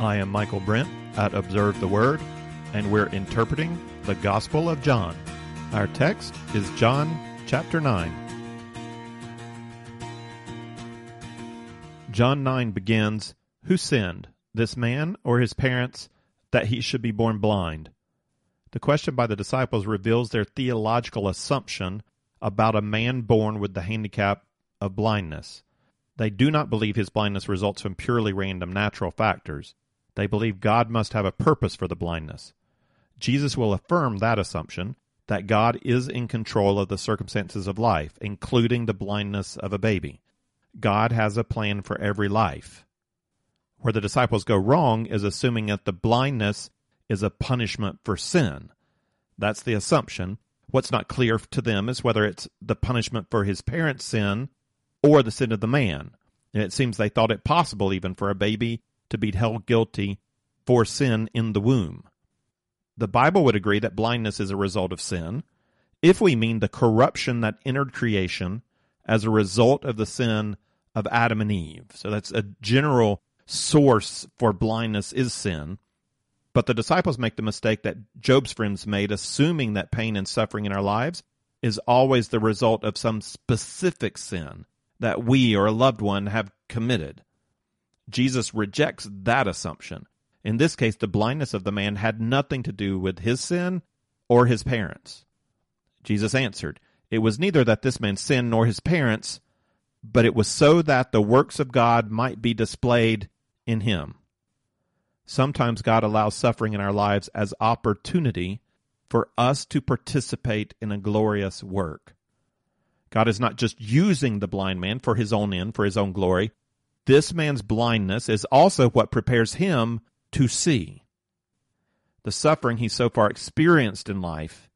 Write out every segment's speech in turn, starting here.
I am Michael Brent at Observe the Word, and we're interpreting the Gospel of John. Our text is John chapter 9. John 9 begins Who sinned, this man or his parents, that he should be born blind? The question by the disciples reveals their theological assumption about a man born with the handicap of blindness. They do not believe his blindness results from purely random natural factors. They believe God must have a purpose for the blindness. Jesus will affirm that assumption that God is in control of the circumstances of life, including the blindness of a baby. God has a plan for every life. Where the disciples go wrong is assuming that the blindness is a punishment for sin. That's the assumption. What's not clear to them is whether it's the punishment for his parents' sin or the sin of the man. And it seems they thought it possible even for a baby to be held guilty for sin in the womb. The Bible would agree that blindness is a result of sin if we mean the corruption that entered creation as a result of the sin of Adam and Eve. So that's a general source for blindness is sin. But the disciples make the mistake that Job's friends made, assuming that pain and suffering in our lives is always the result of some specific sin that we or a loved one have committed. Jesus rejects that assumption. In this case, the blindness of the man had nothing to do with his sin or his parents. Jesus answered, It was neither that this man sinned nor his parents, but it was so that the works of God might be displayed in him. Sometimes God allows suffering in our lives as opportunity for us to participate in a glorious work. God is not just using the blind man for his own end, for his own glory. This man's blindness is also what prepares him to see. The suffering he so far experienced in life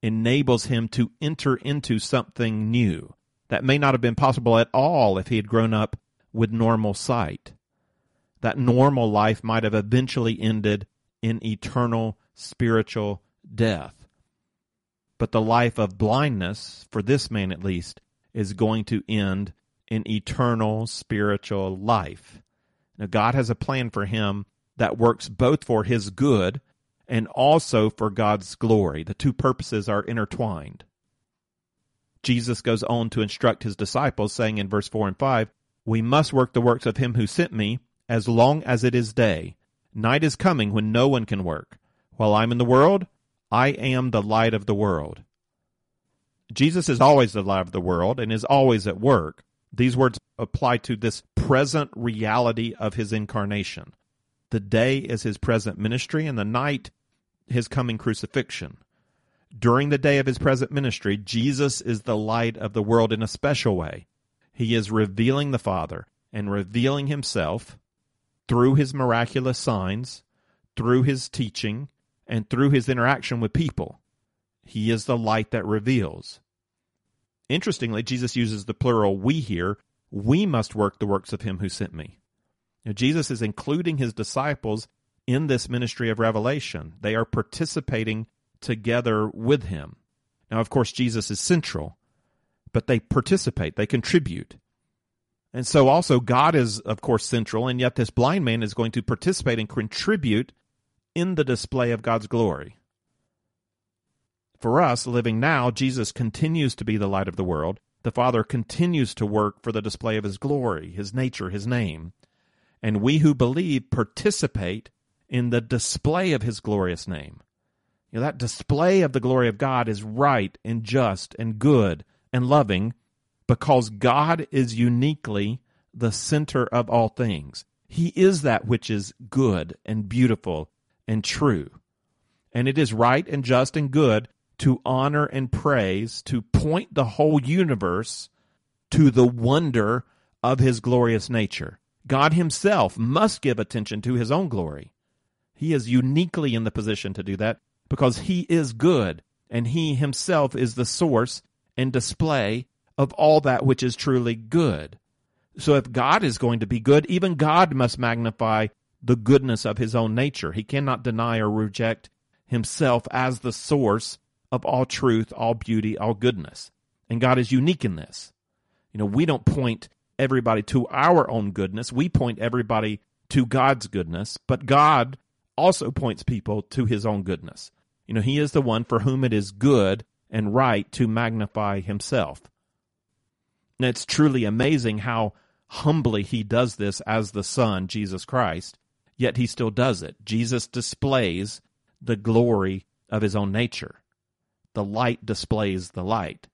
enables him to enter into something new that may not have been possible at all if he had grown up with normal sight. That normal life might have eventually ended in eternal spiritual death. But the life of blindness, for this man at least, is going to end in eternal spiritual life. Now, God has a plan for him that works both for his good and also for God's glory. The two purposes are intertwined. Jesus goes on to instruct his disciples, saying in verse 4 and 5, We must work the works of him who sent me as long as it is day. Night is coming when no one can work. While I'm in the world, I am the light of the world. Jesus is always the light of the world and is always at work. These words apply to this present reality of his incarnation. The day is his present ministry, and the night his coming crucifixion. During the day of his present ministry, Jesus is the light of the world in a special way. He is revealing the Father and revealing himself through his miraculous signs, through his teaching, and through his interaction with people. He is the light that reveals. Interestingly, Jesus uses the plural we here. We must work the works of him who sent me. Now, Jesus is including his disciples in this ministry of revelation. They are participating together with him. Now, of course, Jesus is central, but they participate, they contribute. And so also God is, of course, central, and yet this blind man is going to participate and contribute in the display of God's glory. For us, living now, Jesus continues to be the light of the world. The Father continues to work for the display of His glory, His nature, His name. And we who believe participate in the display of His glorious name. You know, that display of the glory of God is right and just and good and loving because God is uniquely the center of all things. He is that which is good and beautiful and true. And it is right and just and good to honor and praise, to point the whole universe to the wonder of his glorious nature. God himself must give attention to his own glory. He is uniquely in the position to do that because he is good and he himself is the source and display of all that which is truly good. So if God is going to be good, even God must magnify the goodness of his own nature. He cannot deny or reject himself as the source of all truth, all beauty, all goodness. And God is unique in this. You know, we don't point everybody to our own goodness. We point everybody to God's goodness, but God also points people to his own goodness. You know, he is the one for whom it is good and right to magnify himself. And it's truly amazing how humbly he does this as the Son, Jesus Christ, yet he still does it. Jesus displays the glory of his own nature. The light displays the light.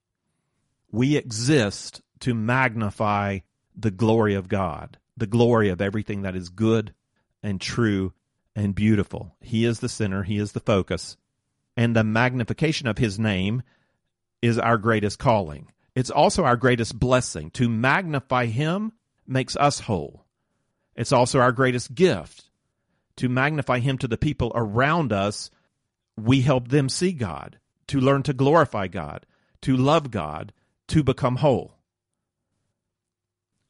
We exist to magnify the glory of God, the glory of everything that is good and true and beautiful. He is the center, He is the focus. And the magnification of His name is our greatest calling. It's also our greatest blessing. To magnify Him makes us whole. It's also our greatest gift. To magnify Him to the people around us, we help them see God, to learn to glorify God, to love God, to become whole.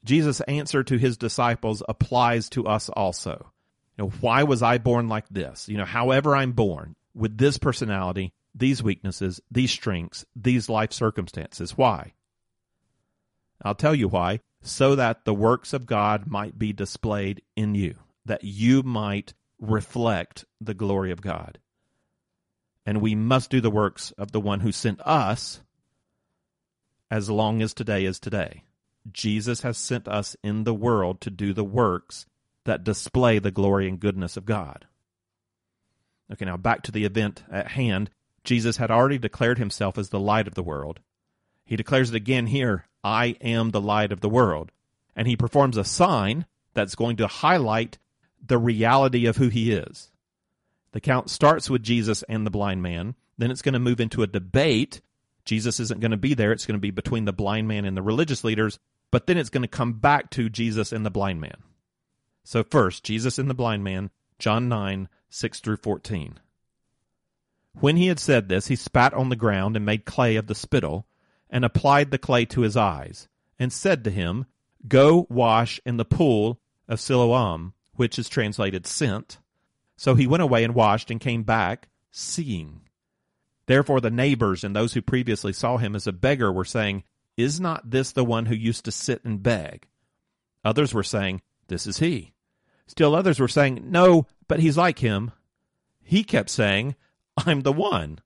Jesus' answer to his disciples applies to us also. You know, why was I born like this? You know, however I'm born, with this personality, these weaknesses, these strengths, these life circumstances. Why? I'll tell you why. So that the works of God might be displayed in you, that you might reflect the glory of God. And we must do the works of the one who sent us as long as today is today. Jesus has sent us in the world to do the works that display the glory and goodness of God. Okay, now back to the event at hand. Jesus had already declared himself as the light of the world. He declares it again here I am the light of the world. And he performs a sign that's going to highlight the reality of who he is. The count starts with Jesus and the blind man. Then it's going to move into a debate. Jesus isn't going to be there. It's going to be between the blind man and the religious leaders. But then it's going to come back to Jesus and the blind man. So, first, Jesus and the blind man, John 9, 6 through 14. When he had said this, he spat on the ground and made clay of the spittle, and applied the clay to his eyes, and said to him, Go wash in the pool of Siloam, which is translated sent. So he went away and washed and came back, seeing. Therefore the neighbors and those who previously saw him as a beggar were saying, Is not this the one who used to sit and beg? Others were saying, This is he. Still others were saying, No, but he's like him. He kept saying, I'm the one.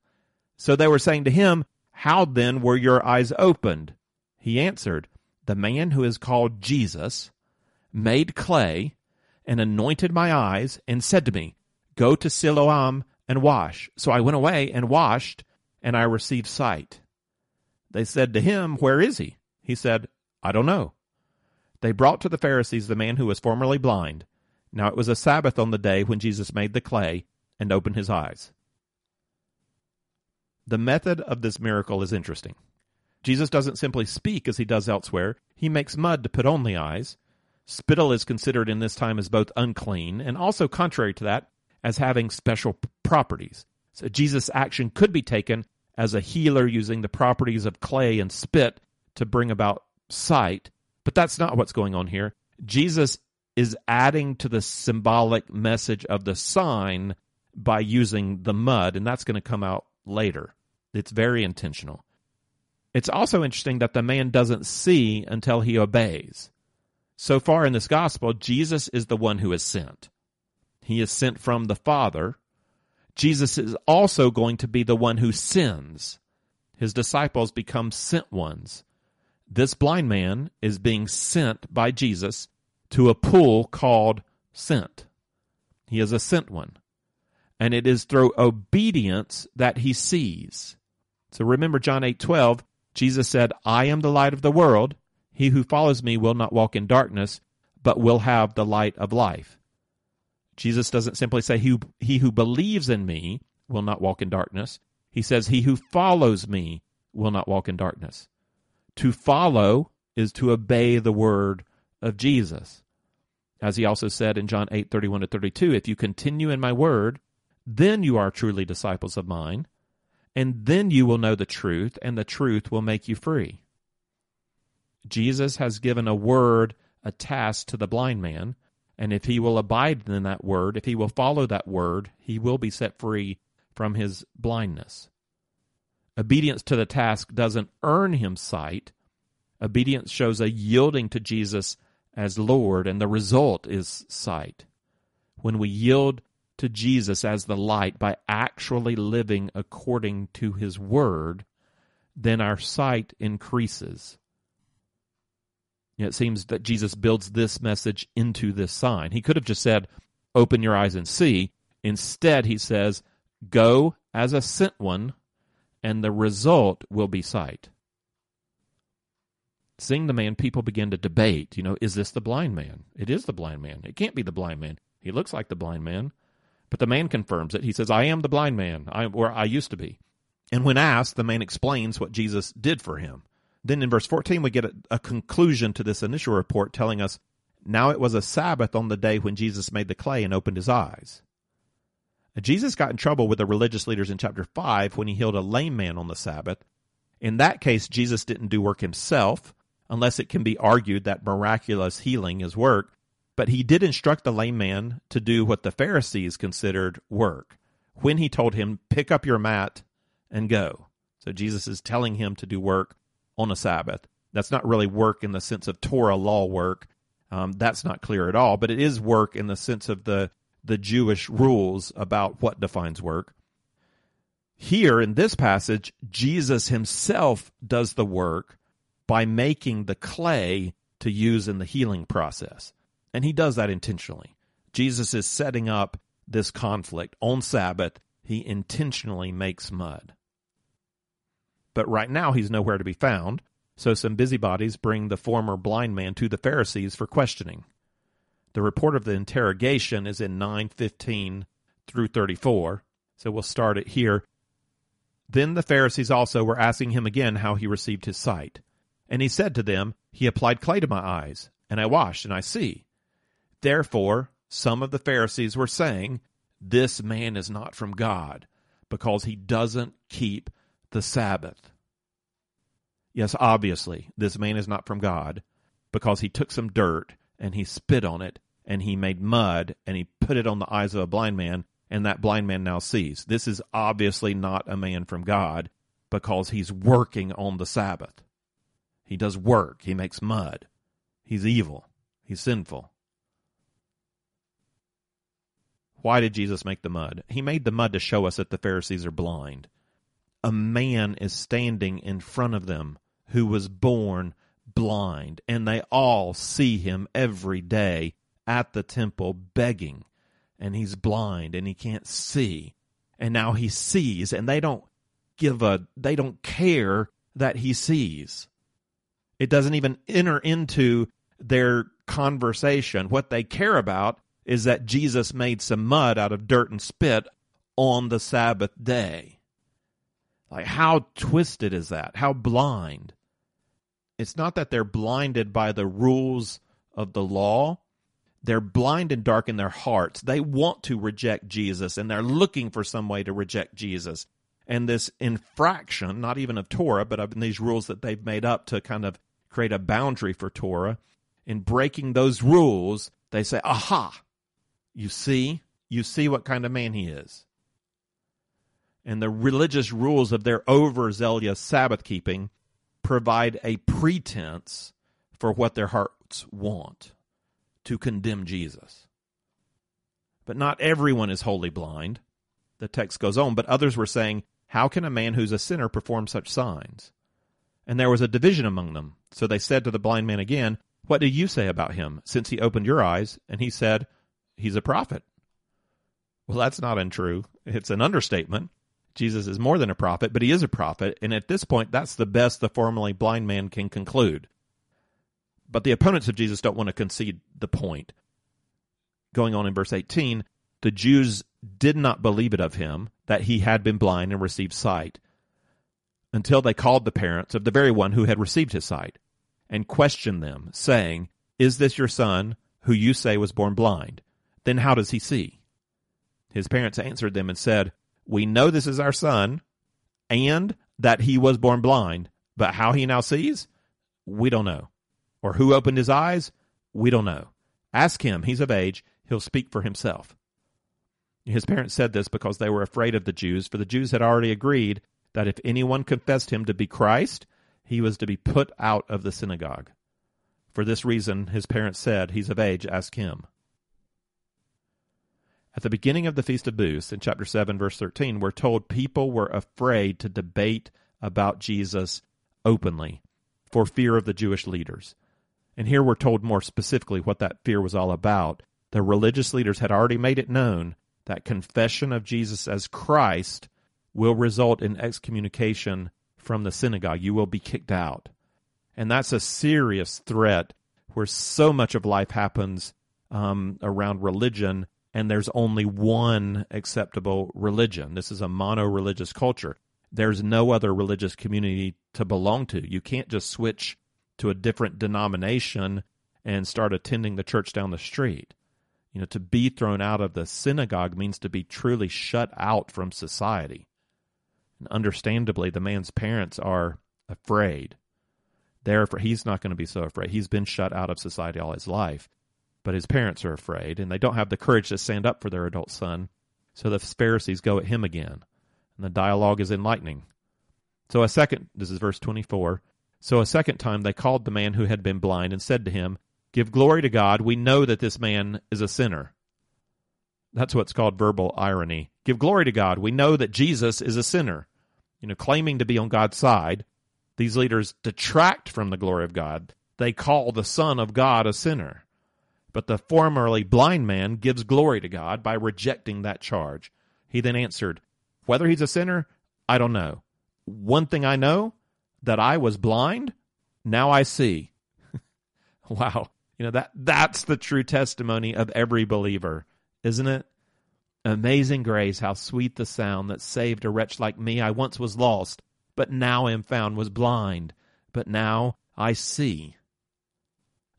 So they were saying to him, How then were your eyes opened? He answered, The man who is called Jesus made clay and anointed my eyes and said to me, Go to Siloam and wash. So I went away and washed, and I received sight. They said to him, Where is he? He said, I don't know. They brought to the Pharisees the man who was formerly blind. Now it was a Sabbath on the day when Jesus made the clay and opened his eyes. The method of this miracle is interesting. Jesus doesn't simply speak as he does elsewhere, he makes mud to put on the eyes. Spittle is considered in this time as both unclean and also, contrary to that, as having special properties. So Jesus' action could be taken as a healer using the properties of clay and spit to bring about sight, but that's not what's going on here. Jesus is adding to the symbolic message of the sign by using the mud, and that's going to come out later. It's very intentional. It's also interesting that the man doesn't see until he obeys. So far in this gospel, Jesus is the one who is sent. He is sent from the Father. Jesus is also going to be the one who sends. His disciples become sent ones. This blind man is being sent by Jesus to a pool called sent. He is a sent one and it is through obedience that he sees. So remember John 8:12, Jesus said, "I am the light of the world. He who follows me will not walk in darkness, but will have the light of life." Jesus doesn't simply say he, he who believes in me will not walk in darkness. He says he who follows me will not walk in darkness. To follow is to obey the word of Jesus. As he also said in John 8:31 to 32, if you continue in my word, then you are truly disciples of mine, and then you will know the truth, and the truth will make you free. Jesus has given a word, a task to the blind man, and if he will abide in that word, if he will follow that word, he will be set free from his blindness. Obedience to the task doesn't earn him sight. Obedience shows a yielding to Jesus as Lord, and the result is sight. When we yield to Jesus as the light by actually living according to his word, then our sight increases. It seems that Jesus builds this message into this sign. He could have just said, Open your eyes and see. Instead, he says, Go as a sent one, and the result will be sight. Seeing the man, people begin to debate, you know, is this the blind man? It is the blind man. It can't be the blind man. He looks like the blind man. But the man confirms it. He says, I am the blind man, I, or I used to be. And when asked, the man explains what Jesus did for him. Then in verse 14, we get a, a conclusion to this initial report telling us, Now it was a Sabbath on the day when Jesus made the clay and opened his eyes. Jesus got in trouble with the religious leaders in chapter 5 when he healed a lame man on the Sabbath. In that case, Jesus didn't do work himself, unless it can be argued that miraculous healing is work, but he did instruct the lame man to do what the Pharisees considered work when he told him, Pick up your mat and go. So Jesus is telling him to do work on a Sabbath. That's not really work in the sense of Torah law work. Um, that's not clear at all, but it is work in the sense of the, the Jewish rules about what defines work. Here in this passage, Jesus himself does the work by making the clay to use in the healing process. And he does that intentionally. Jesus is setting up this conflict. On Sabbath, he intentionally makes mud. But right now, he's nowhere to be found, so some busybodies bring the former blind man to the Pharisees for questioning. The report of the interrogation is in 915 through 34, so we'll start it here. Then the Pharisees also were asking him again how he received his sight. And he said to them, He applied clay to my eyes, and I washed, and I see. Therefore, some of the Pharisees were saying, This man is not from God, because he doesn't keep the Sabbath. Yes, obviously, this man is not from God, because he took some dirt and he spit on it, and he made mud and he put it on the eyes of a blind man, and that blind man now sees. This is obviously not a man from God, because he's working on the Sabbath. He does work, he makes mud. He's evil, he's sinful. Why did Jesus make the mud? He made the mud to show us that the Pharisees are blind. A man is standing in front of them who was born blind, and they all see him every day at the temple begging, and he's blind and he can't see. And now he sees, and they don't give a, they don't care that he sees. It doesn't even enter into their conversation. What they care about is that Jesus made some mud out of dirt and spit on the Sabbath day. Like, how twisted is that? How blind? It's not that they're blinded by the rules of the law. They're blind and dark in their hearts. They want to reject Jesus and they're looking for some way to reject Jesus. And this infraction, not even of Torah, but of these rules that they've made up to kind of create a boundary for Torah, in breaking those rules, they say, aha, you see, you see what kind of man he is. And the religious rules of their overzealous Sabbath keeping provide a pretense for what their hearts want to condemn Jesus. But not everyone is wholly blind. The text goes on, but others were saying, How can a man who's a sinner perform such signs? And there was a division among them. So they said to the blind man again, What do you say about him, since he opened your eyes? And he said, he's a prophet. Well, that's not untrue. It's an understatement. Jesus is more than a prophet, but he is a prophet, and at this point, that's the best the formerly blind man can conclude. But the opponents of Jesus don't want to concede the point. Going on in verse 18, the Jews did not believe it of him that he had been blind and received sight until they called the parents of the very one who had received his sight and questioned them, saying, Is this your son who you say was born blind? then how does he see? His parents answered them and said, We know this is our son, and that he was born blind, but how he now sees, we don't know. Or who opened his eyes, we don't know. Ask him, he's of age, he'll speak for himself. His parents said this because they were afraid of the Jews, for the Jews had already agreed that if anyone confessed him to be Christ, he was to be put out of the synagogue. For this reason, his parents said, He's of age, ask him. At the beginning of the Feast of Booths, in chapter 7, verse 13, we're told people were afraid to debate about Jesus openly for fear of the Jewish leaders. And here we're told more specifically what that fear was all about. The religious leaders had already made it known that confession of Jesus as Christ will result in excommunication from the synagogue. You will be kicked out. And that's a serious threat where so much of life happens um, around religion and there's only one acceptable religion. This is a mono religious culture. There's no other religious community to belong to. You can't just switch to a different denomination and start attending the church down the street. You know, to be thrown out of the synagogue means to be truly shut out from society. And understandably, the man's parents are afraid. Therefore, he's not going to be so afraid. He's been shut out of society all his life. But his parents are afraid, and they don't have the courage to stand up for their adult son. So the Pharisees go at him again. And the dialogue is enlightening. So a second, this is verse 24. So a second time they called the man who had been blind and said to him, Give glory to God. We know that this man is a sinner. That's what's called verbal irony. Give glory to God. We know that Jesus is a sinner. You know, claiming to be on God's side, these leaders detract from the glory of God. They call the Son of God a sinner. But the formerly blind man gives glory to God by rejecting that charge. He then answered, Whether he's a sinner, I don't know. One thing I know that I was blind, now I see. wow. You know that that's the true testimony of every believer, isn't it? Amazing grace, how sweet the sound that saved a wretch like me. I once was lost, but now am found, was blind, but now I see.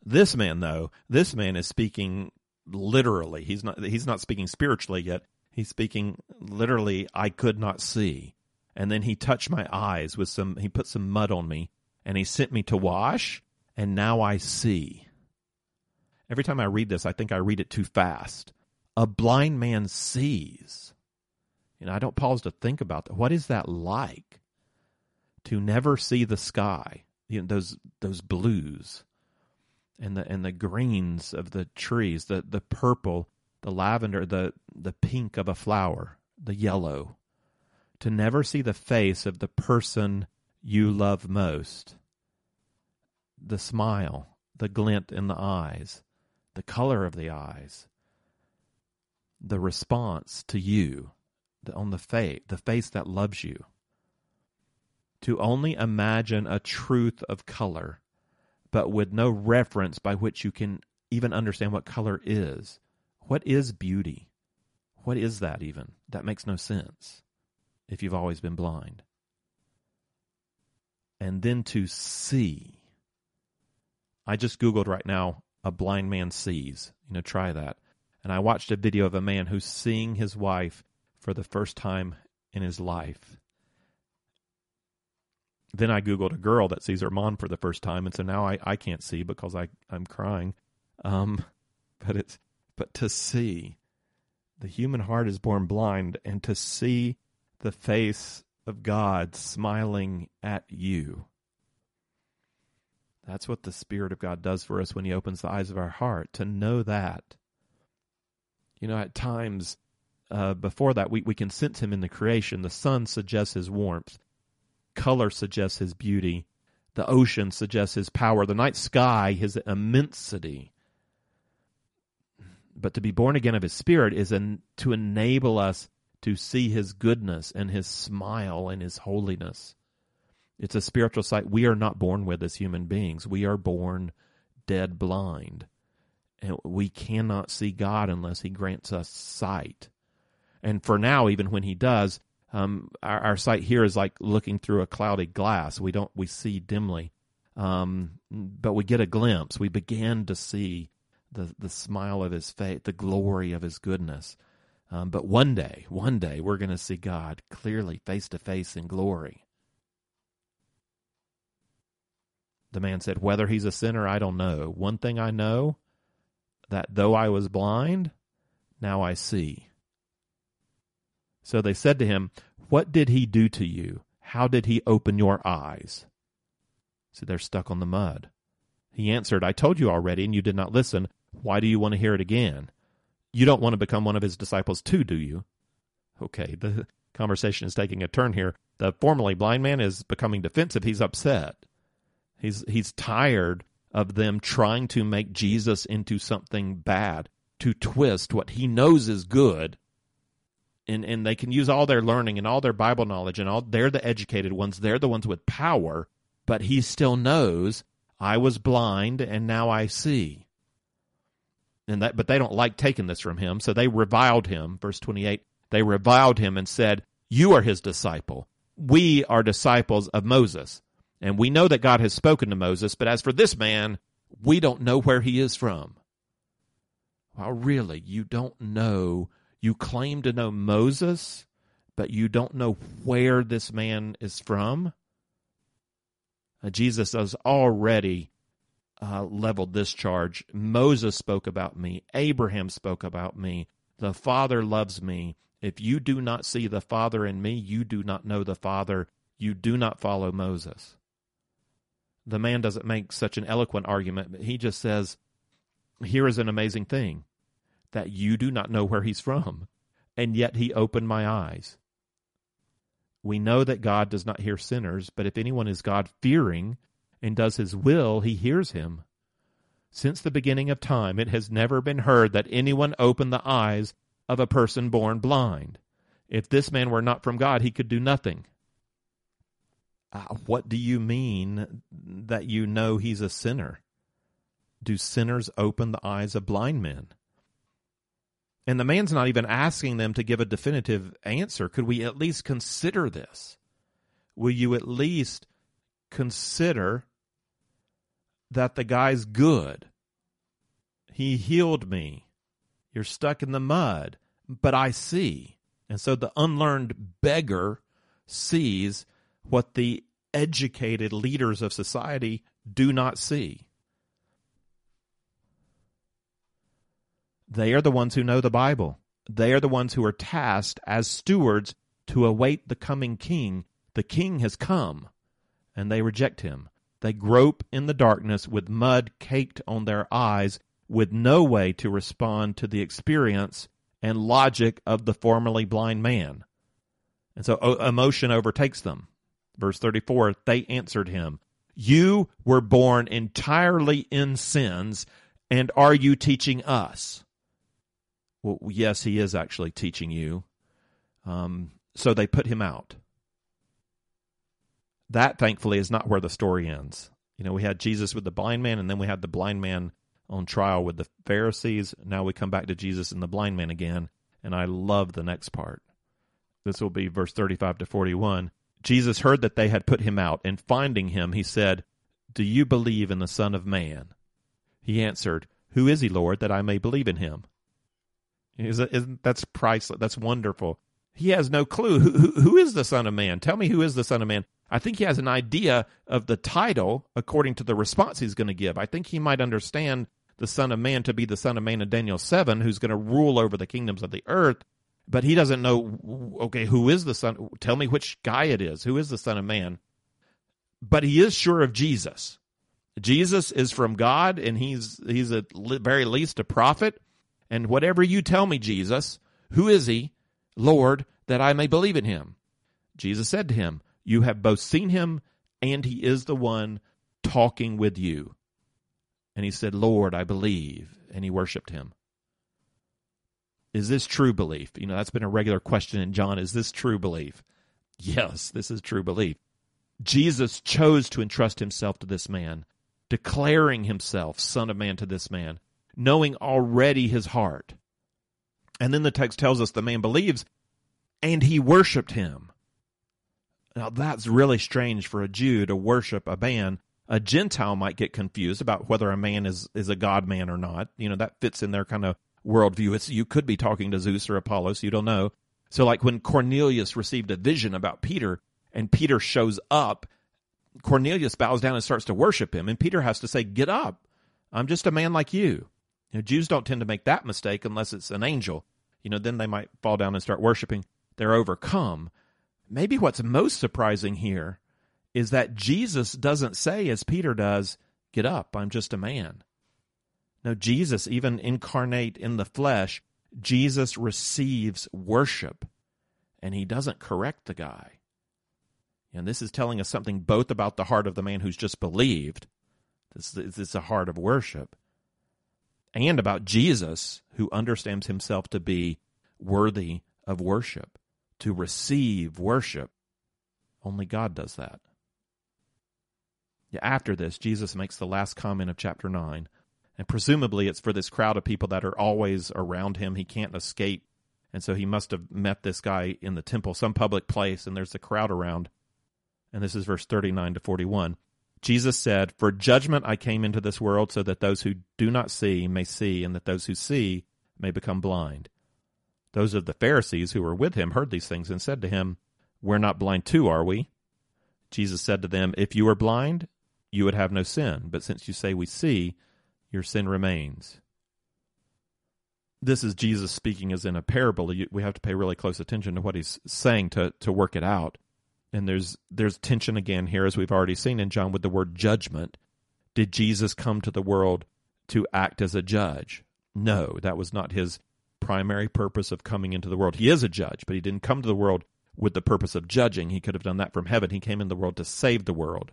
This man, though, this man is speaking literally. He's not he's not speaking spiritually yet. He's speaking literally, I could not see. And then he touched my eyes with some he put some mud on me and he sent me to wash, and now I see. Every time I read this, I think I read it too fast. A blind man sees. You know, I don't pause to think about that. What is that like? to never see the sky, you know, those those blues and the and the greens of the trees, the the purple, the lavender, the the pink of a flower, the yellow. To never see the face of the person you love most. The smile, the glint in the eyes, the color of the eyes, the response to you, the, on the face, the face that loves you to only imagine a truth of color, but with no reference by which you can even understand what color is. What is beauty? What is that even? That makes no sense if you've always been blind. And then to see. I just Googled right now, a blind man sees. You know, try that. And I watched a video of a man who's seeing his wife for the first time in his life then I Googled a girl that sees her mom for the first time, and so now I, I can't see because I, I'm crying. Um, but it's but to see the human heart is born blind, and to see the face of God smiling at you. That's what the Spirit of God does for us when He opens the eyes of our heart, to know that. You know, at times uh, before that, we, we can sense Him in the creation. The sun suggests His warmth, color suggests his beauty. The ocean suggests his power. The night sky, his immensity. But to be born again of his spirit is an, to enable us to see his goodness and his smile and his holiness. It's a spiritual sight we are not born with as human beings. We are born dead blind. And we cannot see God unless he grants us sight. And for now, even when he does, um, our, our sight here is like looking through a cloudy glass. We don't we see dimly, um, but we get a glimpse. We begin to see the the smile of His face, the glory of His goodness. Um, but one day, one day, we're going to see God clearly, face to face in glory. The man said, Whether he's a sinner, I don't know. One thing I know that though I was blind, now I see. So they said to him, What did he do to you? How did he open your eyes? So they're stuck on the mud. He answered, I told you already, and you did not listen. Why do you want to hear it again? You don't want to become one of his disciples too, do you? Okay, the conversation is taking a turn here. The formerly blind man is becoming defensive. He's upset. He's he's tired of them trying to make Jesus into something bad, to twist what he knows is good. And and they can use all their learning and all their Bible knowledge and all they're the educated ones, they're the ones with power, but he still knows I was blind and now I see. And that but they don't like taking this from him, so they reviled him. Verse 28, they reviled him and said, "You are his disciple. We are disciples of Moses." And we know that God has spoken to Moses, but as for this man, we don't know where he is from. Well, really, you don't know. You claim to know Moses, but you don't know where this man is from? Uh, Jesus has already uh, leveled this charge. Moses spoke about me. Abraham spoke about me. The Father loves me. If you do not see the Father in me, you do not know the Father. You do not follow Moses the man doesn't make such an eloquent argument, but he just says, Here is an amazing thing that you do not know where he's from, and yet he opened my eyes. We know that God does not hear sinners, but if anyone is God fearing and does his will, he hears him. Since the beginning of time, it has never been heard that anyone opened the eyes of a person born blind. If this man were not from God, he could do nothing. Uh, what do you mean that you know he's a sinner? Do sinners open the eyes of blind men? And the man's not even asking them to give a definitive answer. Could we at least consider this? Will you at least consider that the guy's good? He healed me. You're stuck in the mud, but I see. And so the unlearned beggar sees what the educated leaders of society do not see. They are the ones who know the Bible. They are the ones who are tasked as stewards to await the coming king. The king has come, and they reject him. They grope in the darkness with mud caked on their eyes, with no way to respond to the experience and logic of the formerly blind man. And so emotion overtakes them. Verse 34 They answered him, You were born entirely in sins, and are you teaching us? Well, yes, he is actually teaching you. Um, so they put him out. That, thankfully, is not where the story ends. You know, we had Jesus with the blind man, and then we had the blind man on trial with the Pharisees. Now we come back to Jesus and the blind man again, and I love the next part. This will be verse 35 to 41. Jesus heard that they had put him out, and finding him, he said, Do you believe in the Son of Man? He answered, Who is he, Lord, that I may believe in him? Isn't, that's priceless. That's wonderful. He has no clue. Who, who, who is the Son of Man? Tell me who is the Son of Man. I think he has an idea of the title according to the response he's going to give. I think he might understand the Son of Man to be the Son of Man in Daniel 7, who's going to rule over the kingdoms of the earth but he doesn't know okay who is the son tell me which guy it is who is the son of man but he is sure of jesus jesus is from god and he's he's at very least a prophet and whatever you tell me jesus who is he lord that i may believe in him jesus said to him you have both seen him and he is the one talking with you and he said lord i believe and he worshiped him is this true belief? You know, that's been a regular question in John. Is this true belief? Yes, this is true belief. Jesus chose to entrust himself to this man, declaring himself Son of Man to this man, knowing already his heart. And then the text tells us the man believes and he worshiped him. Now that's really strange for a Jew to worship a man. A Gentile might get confused about whether a man is, is a God man or not. You know, that fits in their kind of worldview. It's, you could be talking to Zeus or Apollos, you don't know. So, like when Cornelius received a vision about Peter and Peter shows up, Cornelius bows down and starts to worship him. And Peter has to say, Get up. I'm just a man like you. Know, Jews don't tend to make that mistake unless it's an angel. You know, then they might fall down and start worshiping. They're overcome. Maybe what's most surprising here is that Jesus doesn't say, as Peter does, Get up, I'm just a man. No, Jesus, even incarnate in the flesh, Jesus receives worship and he doesn't correct the guy. And this is telling us something both about the heart of the man who's just believed, this, this is a heart of worship, and about Jesus who understands himself to be worthy of worship, to receive worship. Only God does that. After this, Jesus makes the last comment of chapter 9, and presumably it's for this crowd of people that are always around him. He can't escape. And so he must have met this guy in the temple, some public place, and there's a crowd around. And this is verse 39 to 41. Jesus said, For judgment I came into this world so that those who do not see may see, and that those who see may become blind. Those of the Pharisees who were with him heard these things and said to him, We're not blind too, are we? Jesus said to them, If you were blind, you would have no sin. But since you say we see, your sin remains. This is Jesus speaking as in a parable. We have to pay really close attention to what he's saying to, to work it out. And there's there's tension again here, as we've already seen in John, with the word judgment. Did Jesus come to the world to act as a judge? No, that was not his primary purpose of coming into the world. He is a judge, but he didn't come to the world with the purpose of judging. He could have done that from heaven. He came in the world to save the world.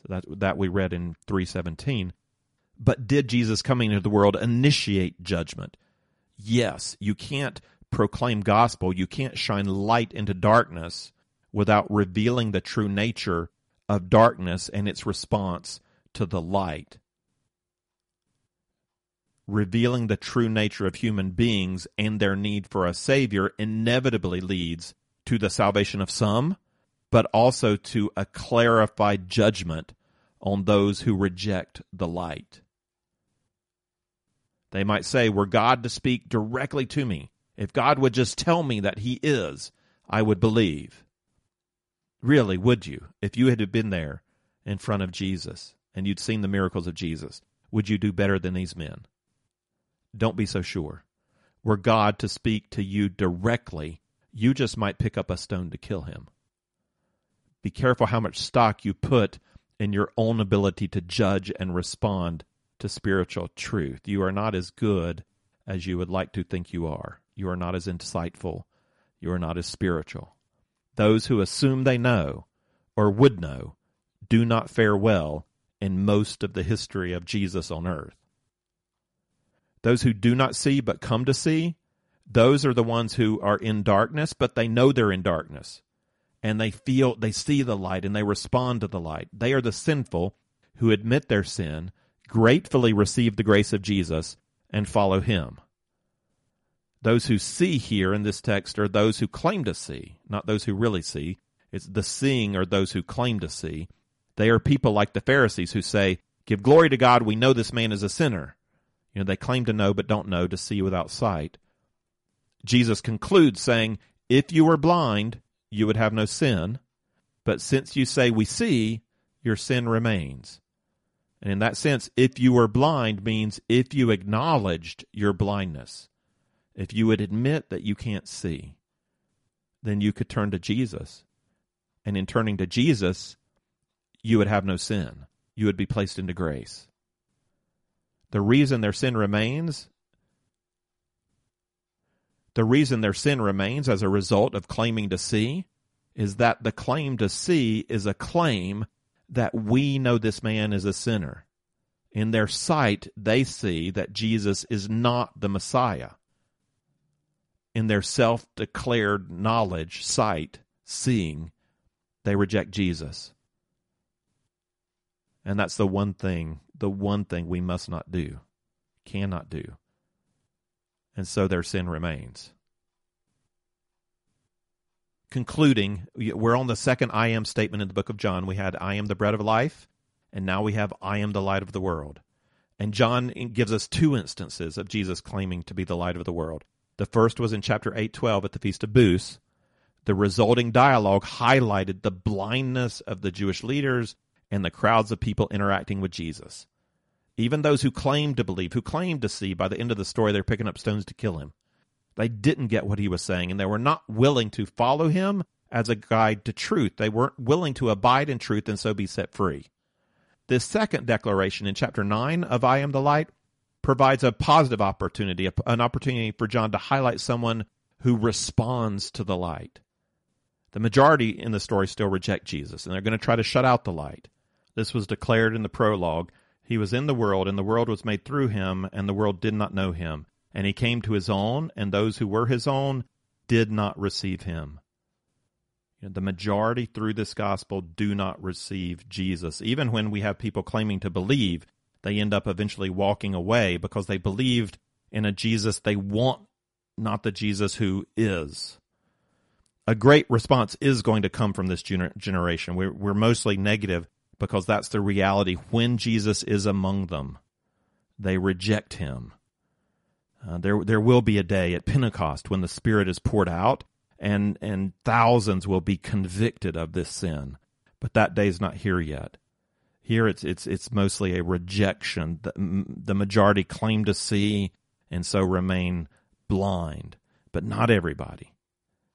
So that that we read in 317. But did Jesus coming into the world initiate judgment? Yes, you can't proclaim gospel, you can't shine light into darkness without revealing the true nature of darkness and its response to the light. Revealing the true nature of human beings and their need for a Savior inevitably leads to the salvation of some but also to a clarified judgment on those who reject the light. They might say, Were God to speak directly to me, if God would just tell me that He is, I would believe. Really, would you? If you had been there in front of Jesus and you'd seen the miracles of Jesus, would you do better than these men? Don't be so sure. Were God to speak to you directly, you just might pick up a stone to kill him be careful how much stock you put in your own ability to judge and respond to spiritual truth. You are not as good as you would like to think you are. You are not as insightful. You are not as spiritual. Those who assume they know or would know do not fare well in most of the history of Jesus on earth. Those who do not see but come to see, those are the ones who are in darkness, but they know they're in darkness and they feel they see the light and they respond to the light. They are the sinful who admit their sin, gratefully receive the grace of Jesus, and follow him. Those who see here in this text are those who claim to see, not those who really see. It's the seeing are those who claim to see. They are people like the Pharisees who say, Give glory to God, we know this man is a sinner. You know, they claim to know but don't know, to see without sight. Jesus concludes saying, If you were blind, you would have no sin. But since you say we see, your sin remains. And in that sense, if you were blind means if you acknowledged your blindness, if you would admit that you can't see, then you could turn to Jesus. And in turning to Jesus, you would have no sin. You would be placed into grace. The reason their sin remains the reason their sin remains as a result of claiming to see is that the claim to see is a claim that we know this man is a sinner. In their sight, they see that Jesus is not the Messiah. In their self declared knowledge, sight, seeing, they reject Jesus. And that's the one thing, the one thing we must not do, cannot do and so their sin remains. Concluding, we're on the second I am statement in the book of John. We had I am the bread of life, and now we have I am the light of the world. And John gives us two instances of Jesus claiming to be the light of the world. The first was in chapter 8:12 at the feast of Booths. The resulting dialogue highlighted the blindness of the Jewish leaders and the crowds of people interacting with Jesus. Even those who claimed to believe, who claimed to see, by the end of the story, they're picking up stones to kill him. They didn't get what he was saying, and they were not willing to follow him as a guide to truth. They weren't willing to abide in truth and so be set free. This second declaration in chapter 9 of I Am the Light provides a positive opportunity, an opportunity for John to highlight someone who responds to the light. The majority in the story still reject Jesus, and they're going to try to shut out the light. This was declared in the prologue. He was in the world, and the world was made through him, and the world did not know him. And he came to his own, and those who were his own did not receive him. The majority through this gospel do not receive Jesus. Even when we have people claiming to believe, they end up eventually walking away because they believed in a Jesus they want, not the Jesus who is. A great response is going to come from this gener- generation. We're, we're mostly negative because that's the reality when Jesus is among them. They reject him. Uh, there, there will be a day at Pentecost when the Spirit is poured out, and and thousands will be convicted of this sin. But that day is not here yet. Here, it's it's it's mostly a rejection. The, the majority claim to see, and so remain blind. But not everybody,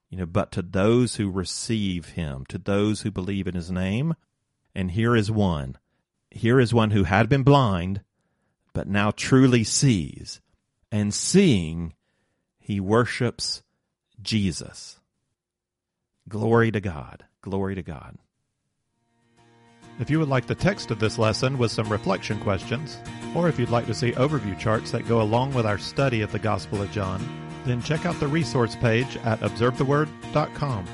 you know. But to those who receive Him, to those who believe in His name, and here is one. Here is one who had been blind, but now truly sees and seeing, he worships Jesus. Glory to God. Glory to God. If you would like the text of this lesson with some reflection questions, or if you'd like to see overview charts that go along with our study of the Gospel of John, then check out the resource page at observetheword.com.